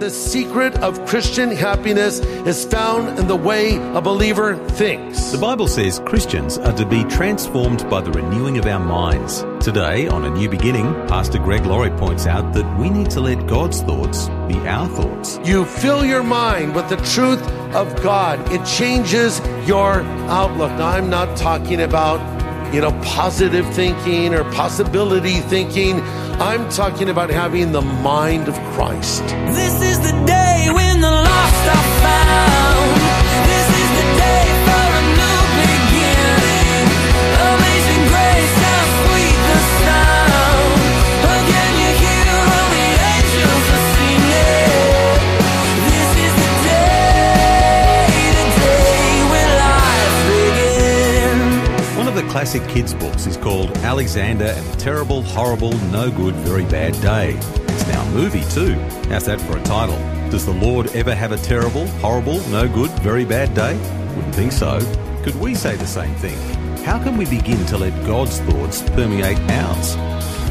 The secret of Christian happiness is found in the way a believer thinks. The Bible says Christians are to be transformed by the renewing of our minds. Today, on A New Beginning, Pastor Greg Laurie points out that we need to let God's thoughts be our thoughts. You fill your mind with the truth of God, it changes your outlook. Now, I'm not talking about you know, positive thinking or possibility thinking. I'm talking about having the mind of Christ. This is the day when the lost are found. Classic kids' books is called Alexander and Terrible, Horrible, No Good, Very Bad Day. It's now a movie too. How's that for a title? Does the Lord ever have a terrible, horrible, no good, very bad day? Wouldn't think so. Could we say the same thing? How can we begin to let God's thoughts permeate ours?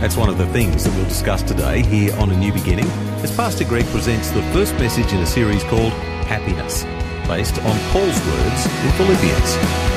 That's one of the things that we'll discuss today here on A New Beginning as Pastor Greg presents the first message in a series called Happiness, based on Paul's words in Philippians.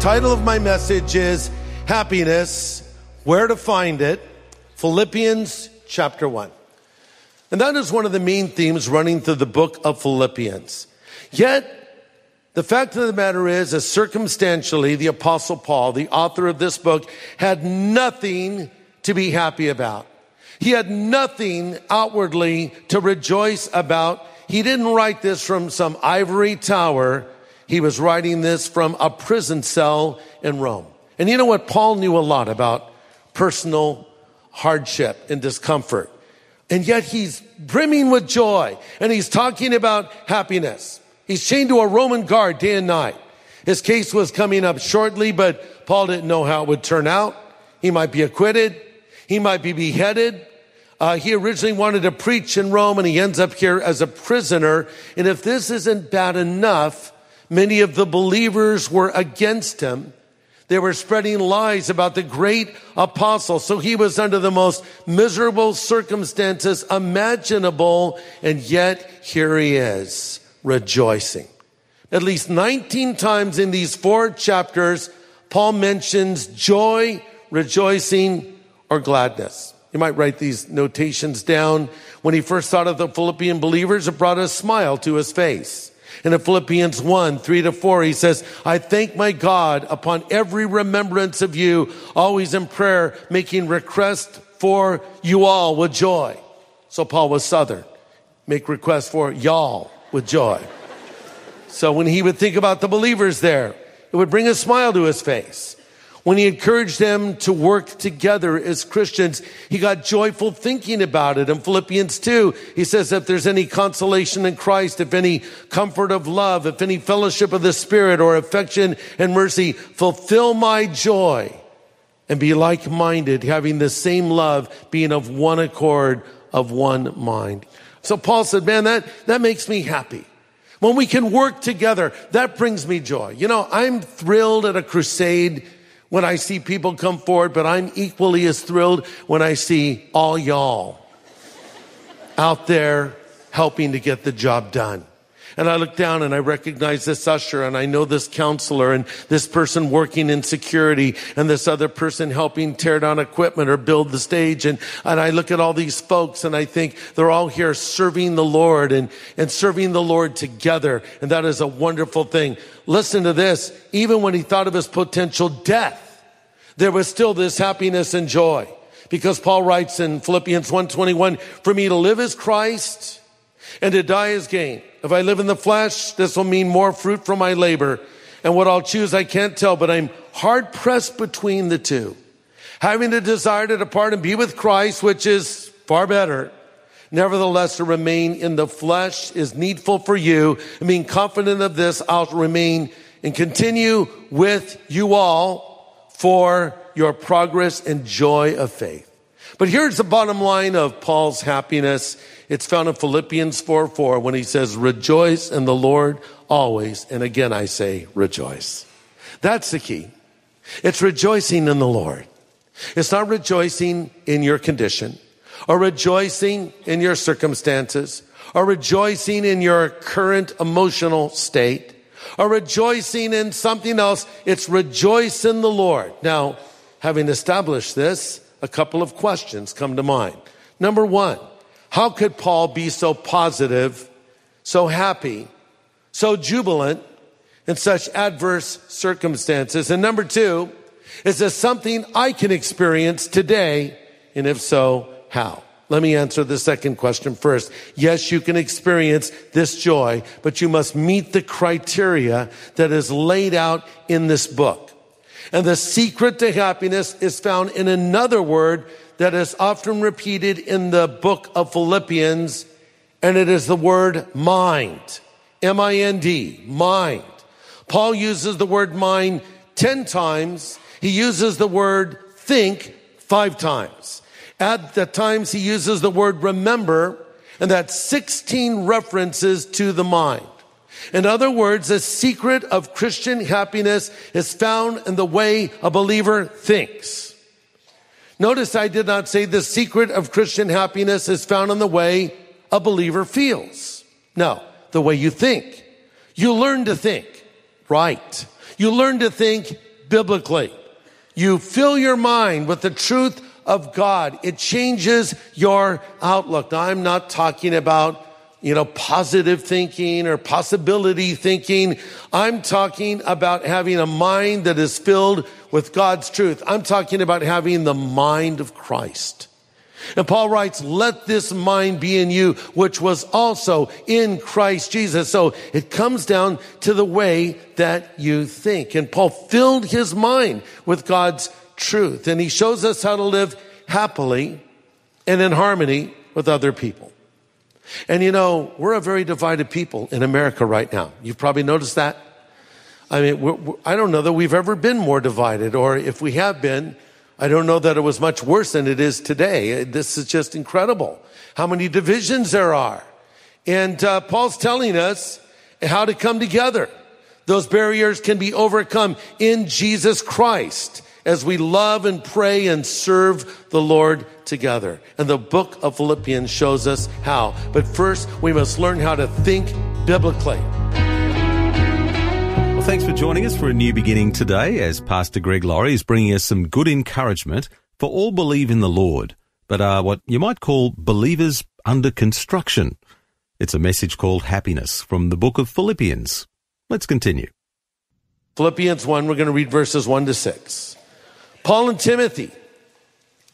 Title of my message is Happiness, Where to Find It, Philippians chapter 1. And that is one of the main themes running through the book of Philippians. Yet, the fact of the matter is, as circumstantially, the apostle Paul, the author of this book, had nothing to be happy about. He had nothing outwardly to rejoice about. He didn't write this from some ivory tower. He was writing this from a prison cell in Rome. And you know what? Paul knew a lot about personal hardship and discomfort. And yet he's brimming with joy and he's talking about happiness. He's chained to a Roman guard day and night. His case was coming up shortly, but Paul didn't know how it would turn out. He might be acquitted. He might be beheaded. Uh, he originally wanted to preach in Rome and he ends up here as a prisoner. And if this isn't bad enough, many of the believers were against him. They were spreading lies about the great apostle. So he was under the most miserable circumstances imaginable. And yet here he is rejoicing. At least 19 times in these four chapters, Paul mentions joy, rejoicing, or gladness. You might write these notations down. When he first thought of the Philippian believers, it brought a smile to his face. And in Philippians 1, 3 to 4, he says, I thank my God upon every remembrance of you, always in prayer, making request for you all with joy. So Paul was Southern. Make request for y'all with joy. So when he would think about the believers there, it would bring a smile to his face. When he encouraged them to work together as Christians, he got joyful thinking about it. In Philippians 2, he says, if there's any consolation in Christ, if any comfort of love, if any fellowship of the Spirit or affection and mercy, fulfill my joy and be like-minded, having the same love, being of one accord, of one mind. So Paul said, man, that, that makes me happy. When we can work together, that brings me joy. You know, I'm thrilled at a crusade when I see people come forward, but I'm equally as thrilled when I see all y'all out there helping to get the job done. And I look down and I recognize this usher and I know this counselor and this person working in security and this other person helping tear down equipment or build the stage. And, and I look at all these folks and I think they're all here serving the Lord and, and serving the Lord together. And that is a wonderful thing. Listen to this. Even when he thought of his potential death, there was still this happiness and joy. Because Paul writes in Philippians 1:21, for me to live is Christ and to die is gain. If I live in the flesh, this will mean more fruit from my labor. And what I'll choose, I can't tell, but I'm hard pressed between the two. Having the desire to depart and be with Christ, which is far better. Nevertheless, to remain in the flesh is needful for you. And being confident of this, I'll remain and continue with you all for your progress and joy of faith. But here's the bottom line of Paul's happiness. It's found in Philippians 4 4 when he says, Rejoice in the Lord always. And again, I say, rejoice. That's the key. It's rejoicing in the Lord. It's not rejoicing in your condition or rejoicing in your circumstances or rejoicing in your current emotional state or rejoicing in something else. It's rejoice in the Lord. Now, having established this, a couple of questions come to mind. Number one, how could Paul be so positive, so happy, so jubilant in such adverse circumstances? And number two, is this something I can experience today? And if so, how? Let me answer the second question first. Yes, you can experience this joy, but you must meet the criteria that is laid out in this book. And the secret to happiness is found in another word that is often repeated in the book of Philippians, and it is the word mind. M-I-N-D, mind. Paul uses the word mind 10 times. He uses the word think five times. At the times he uses the word remember, and that's 16 references to the mind. In other words, the secret of Christian happiness is found in the way a believer thinks. Notice I did not say the secret of Christian happiness is found in the way a believer feels. No, the way you think. You learn to think right. You learn to think biblically. You fill your mind with the truth of God. It changes your outlook. Now, I'm not talking about you know, positive thinking or possibility thinking. I'm talking about having a mind that is filled with God's truth. I'm talking about having the mind of Christ. And Paul writes, let this mind be in you, which was also in Christ Jesus. So it comes down to the way that you think. And Paul filled his mind with God's truth. And he shows us how to live happily and in harmony with other people. And you know, we're a very divided people in America right now. You've probably noticed that. I mean, we're, we're, I don't know that we've ever been more divided, or if we have been, I don't know that it was much worse than it is today. This is just incredible how many divisions there are. And uh, Paul's telling us how to come together. Those barriers can be overcome in Jesus Christ as we love and pray and serve the Lord together. And the book of Philippians shows us how. But first, we must learn how to think biblically. Well, thanks for joining us for a new beginning today as Pastor Greg Laurie is bringing us some good encouragement for all believe in the Lord, but are what you might call believers under construction. It's a message called Happiness from the book of Philippians. Let's continue. Philippians 1, we're going to read verses 1 to 6. Paul and Timothy,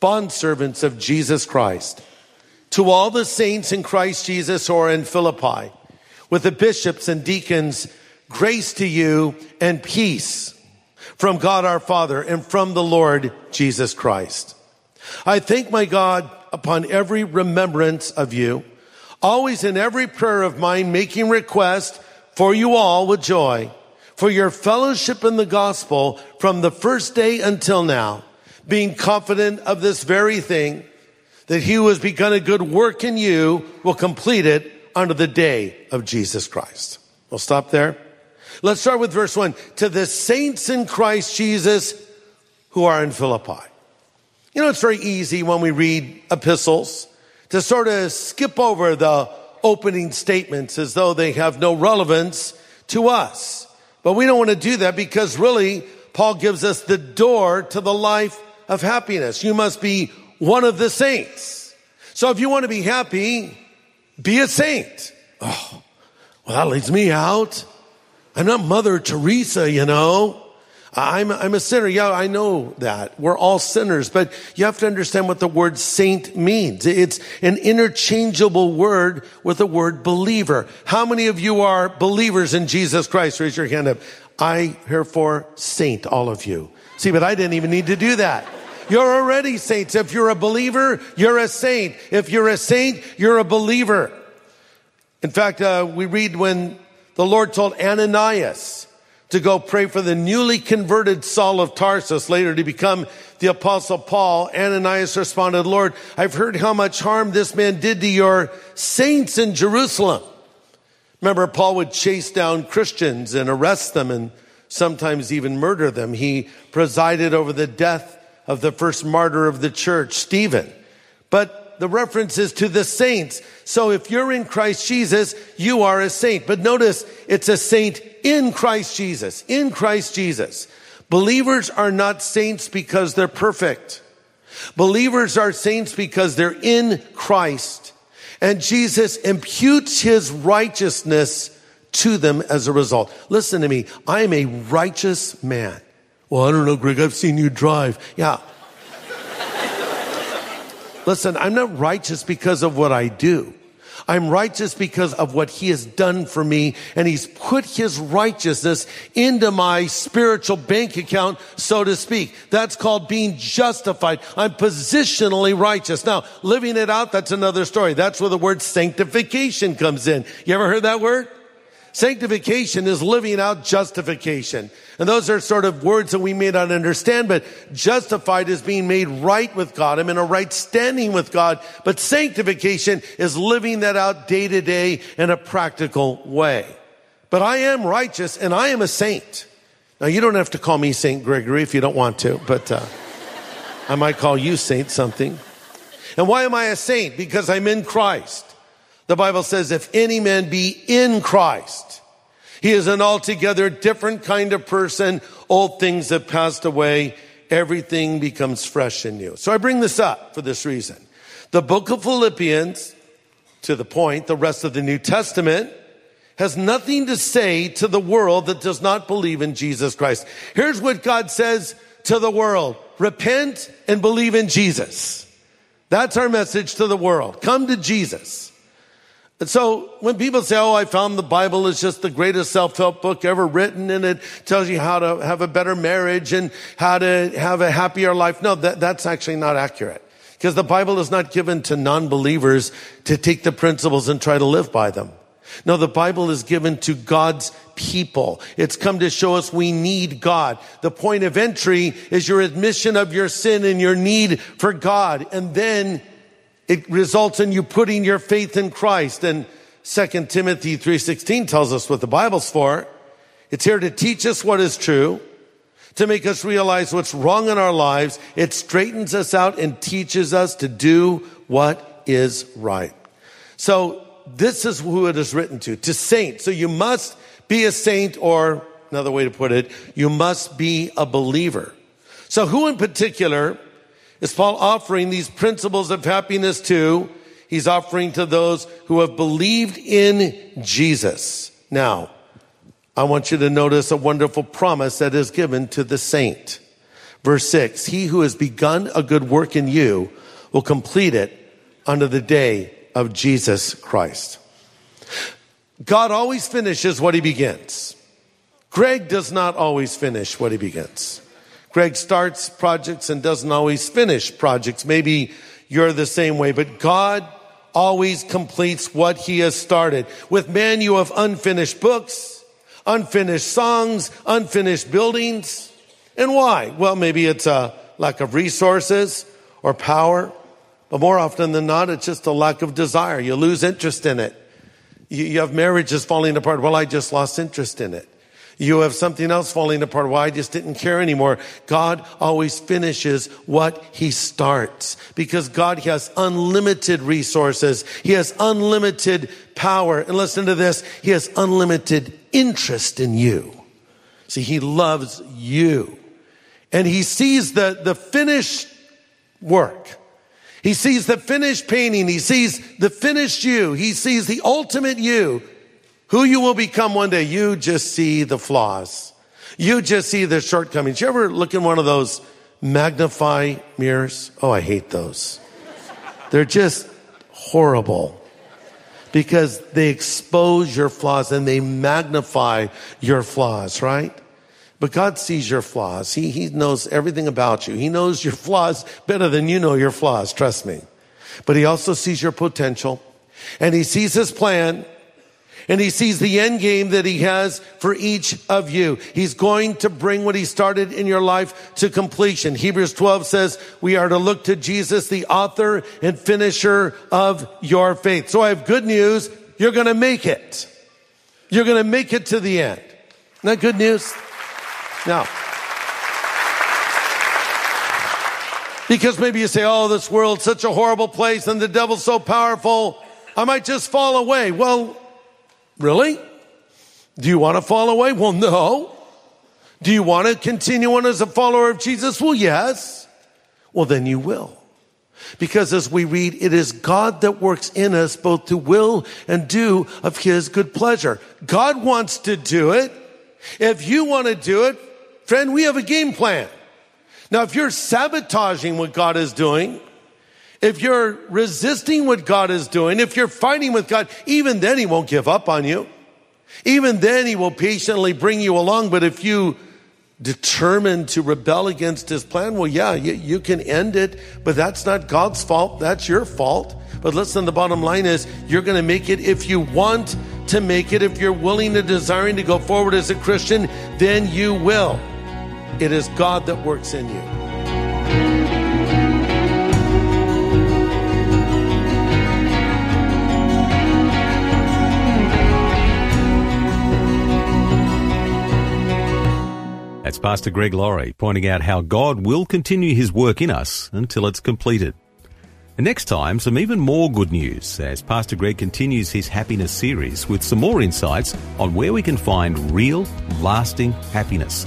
bondservants of Jesus Christ, to all the saints in Christ Jesus who are in Philippi, with the bishops and deacons, grace to you and peace from God our Father and from the Lord Jesus Christ. I thank my God upon every remembrance of you, always in every prayer of mine, making request for you all with joy for your fellowship in the gospel from the first day until now, being confident of this very thing, that he who has begun a good work in you will complete it unto the day of Jesus Christ. We'll stop there. Let's start with verse one. To the saints in Christ Jesus who are in Philippi. You know, it's very easy when we read epistles to sort of skip over the opening statements as though they have no relevance to us. But we don't want to do that because really, Paul gives us the door to the life of happiness. You must be one of the saints. So if you want to be happy, be a saint. Oh, well, that leaves me out. I'm not Mother Teresa, you know. I'm, I'm a sinner. Yeah, I know that. We're all sinners, but you have to understand what the word saint means. It's an interchangeable word with the word believer. How many of you are believers in Jesus Christ? Raise your hand up. I herefore saint all of you. See, but I didn't even need to do that. You're already saints. If you're a believer, you're a saint. If you're a saint, you're a believer. In fact, uh, we read when the Lord told Ananias to go pray for the newly converted Saul of Tarsus, later to become the apostle Paul. Ananias responded, Lord, I've heard how much harm this man did to your saints in Jerusalem. Remember, Paul would chase down Christians and arrest them and sometimes even murder them. He presided over the death of the first martyr of the church, Stephen. But the reference is to the saints. So if you're in Christ Jesus, you are a saint. But notice it's a saint in Christ Jesus. In Christ Jesus. Believers are not saints because they're perfect. Believers are saints because they're in Christ. And Jesus imputes his righteousness to them as a result. Listen to me. I am a righteous man. Well, I don't know, Greg. I've seen you drive. Yeah. Listen, I'm not righteous because of what I do. I'm righteous because of what he has done for me and he's put his righteousness into my spiritual bank account, so to speak. That's called being justified. I'm positionally righteous. Now, living it out, that's another story. That's where the word sanctification comes in. You ever heard that word? Sanctification is living out justification. And those are sort of words that we may not understand, but justified is being made right with God. I'm in a right standing with God. But sanctification is living that out day to day in a practical way. But I am righteous and I am a saint. Now you don't have to call me Saint Gregory if you don't want to, but uh, I might call you Saint something. And why am I a saint? Because I'm in Christ. The Bible says, if any man be in Christ, he is an altogether different kind of person. Old things have passed away. Everything becomes fresh and new. So I bring this up for this reason. The book of Philippians, to the point, the rest of the New Testament, has nothing to say to the world that does not believe in Jesus Christ. Here's what God says to the world. Repent and believe in Jesus. That's our message to the world. Come to Jesus. And so when people say, Oh, I found the Bible is just the greatest self-help book ever written and it tells you how to have a better marriage and how to have a happier life. No, that, that's actually not accurate. Because the Bible is not given to non-believers to take the principles and try to live by them. No, the Bible is given to God's people. It's come to show us we need God. The point of entry is your admission of your sin and your need for God. And then it results in you putting your faith in Christ. And 2 Timothy 3.16 tells us what the Bible's for. It's here to teach us what is true, to make us realize what's wrong in our lives. It straightens us out and teaches us to do what is right. So this is who it is written to, to saints. So you must be a saint or another way to put it, you must be a believer. So who in particular is Paul offering these principles of happiness to? He's offering to those who have believed in Jesus. Now, I want you to notice a wonderful promise that is given to the saint. Verse six, he who has begun a good work in you will complete it unto the day of Jesus Christ. God always finishes what he begins. Greg does not always finish what he begins. Greg starts projects and doesn't always finish projects. Maybe you're the same way, but God always completes what he has started. With man, you have unfinished books, unfinished songs, unfinished buildings. And why? Well, maybe it's a lack of resources or power, but more often than not, it's just a lack of desire. You lose interest in it. You, have marriages falling apart. Well, I just lost interest in it. You have something else falling apart. Well, I just didn't care anymore. God always finishes what he starts because God has unlimited resources. He has unlimited power. And listen to this. He has unlimited interest in you. See, he loves you and he sees the, the finished work. He sees the finished painting. He sees the finished you. He sees the ultimate you who you will become one day, you just see the flaws. You just see the shortcomings. You ever look in one of those magnify mirrors? Oh, I hate those. They're just horrible because they expose your flaws and they magnify your flaws, right? But God sees your flaws. He, he knows everything about you. He knows your flaws better than you know your flaws. Trust me. But he also sees your potential and he sees his plan and he sees the end game that he has for each of you. He's going to bring what he started in your life to completion. Hebrews 12 says we are to look to Jesus, the author and finisher of your faith. So I have good news. You're going to make it. You're going to make it to the end. Isn't that good news? Now, because maybe you say, oh, this world's such a horrible place and the devil's so powerful, I might just fall away. Well, really? Do you want to fall away? Well, no. Do you want to continue on as a follower of Jesus? Well, yes. Well, then you will. Because as we read, it is God that works in us both to will and do of his good pleasure. God wants to do it. If you want to do it, friend, we have a game plan. Now, if you're sabotaging what God is doing, if you're resisting what God is doing, if you're fighting with God, even then he won't give up on you. Even then he will patiently bring you along. But if you determine to rebel against his plan, well, yeah, you, you can end it, but that's not God's fault. That's your fault. But listen, the bottom line is you're going to make it if you want to make it. If you're willing and desiring to go forward as a Christian, then you will. It is God that works in you. Pastor Greg Laurie pointing out how God will continue his work in us until it's completed. And next time, some even more good news as Pastor Greg continues his happiness series with some more insights on where we can find real, lasting happiness.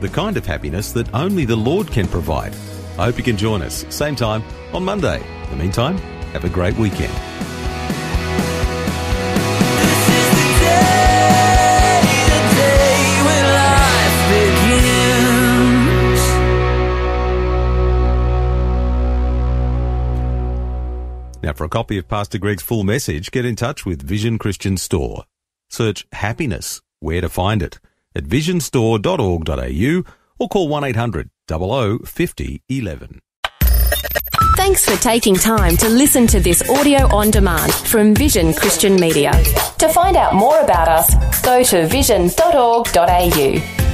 The kind of happiness that only the Lord can provide. I hope you can join us, same time on Monday. In the meantime, have a great weekend. For a copy of Pastor Greg's full message, get in touch with Vision Christian Store. Search happiness, where to find it, at visionstore.org.au or call 1 800 00 50 11. Thanks for taking time to listen to this audio on demand from Vision Christian Media. To find out more about us, go to vision.org.au.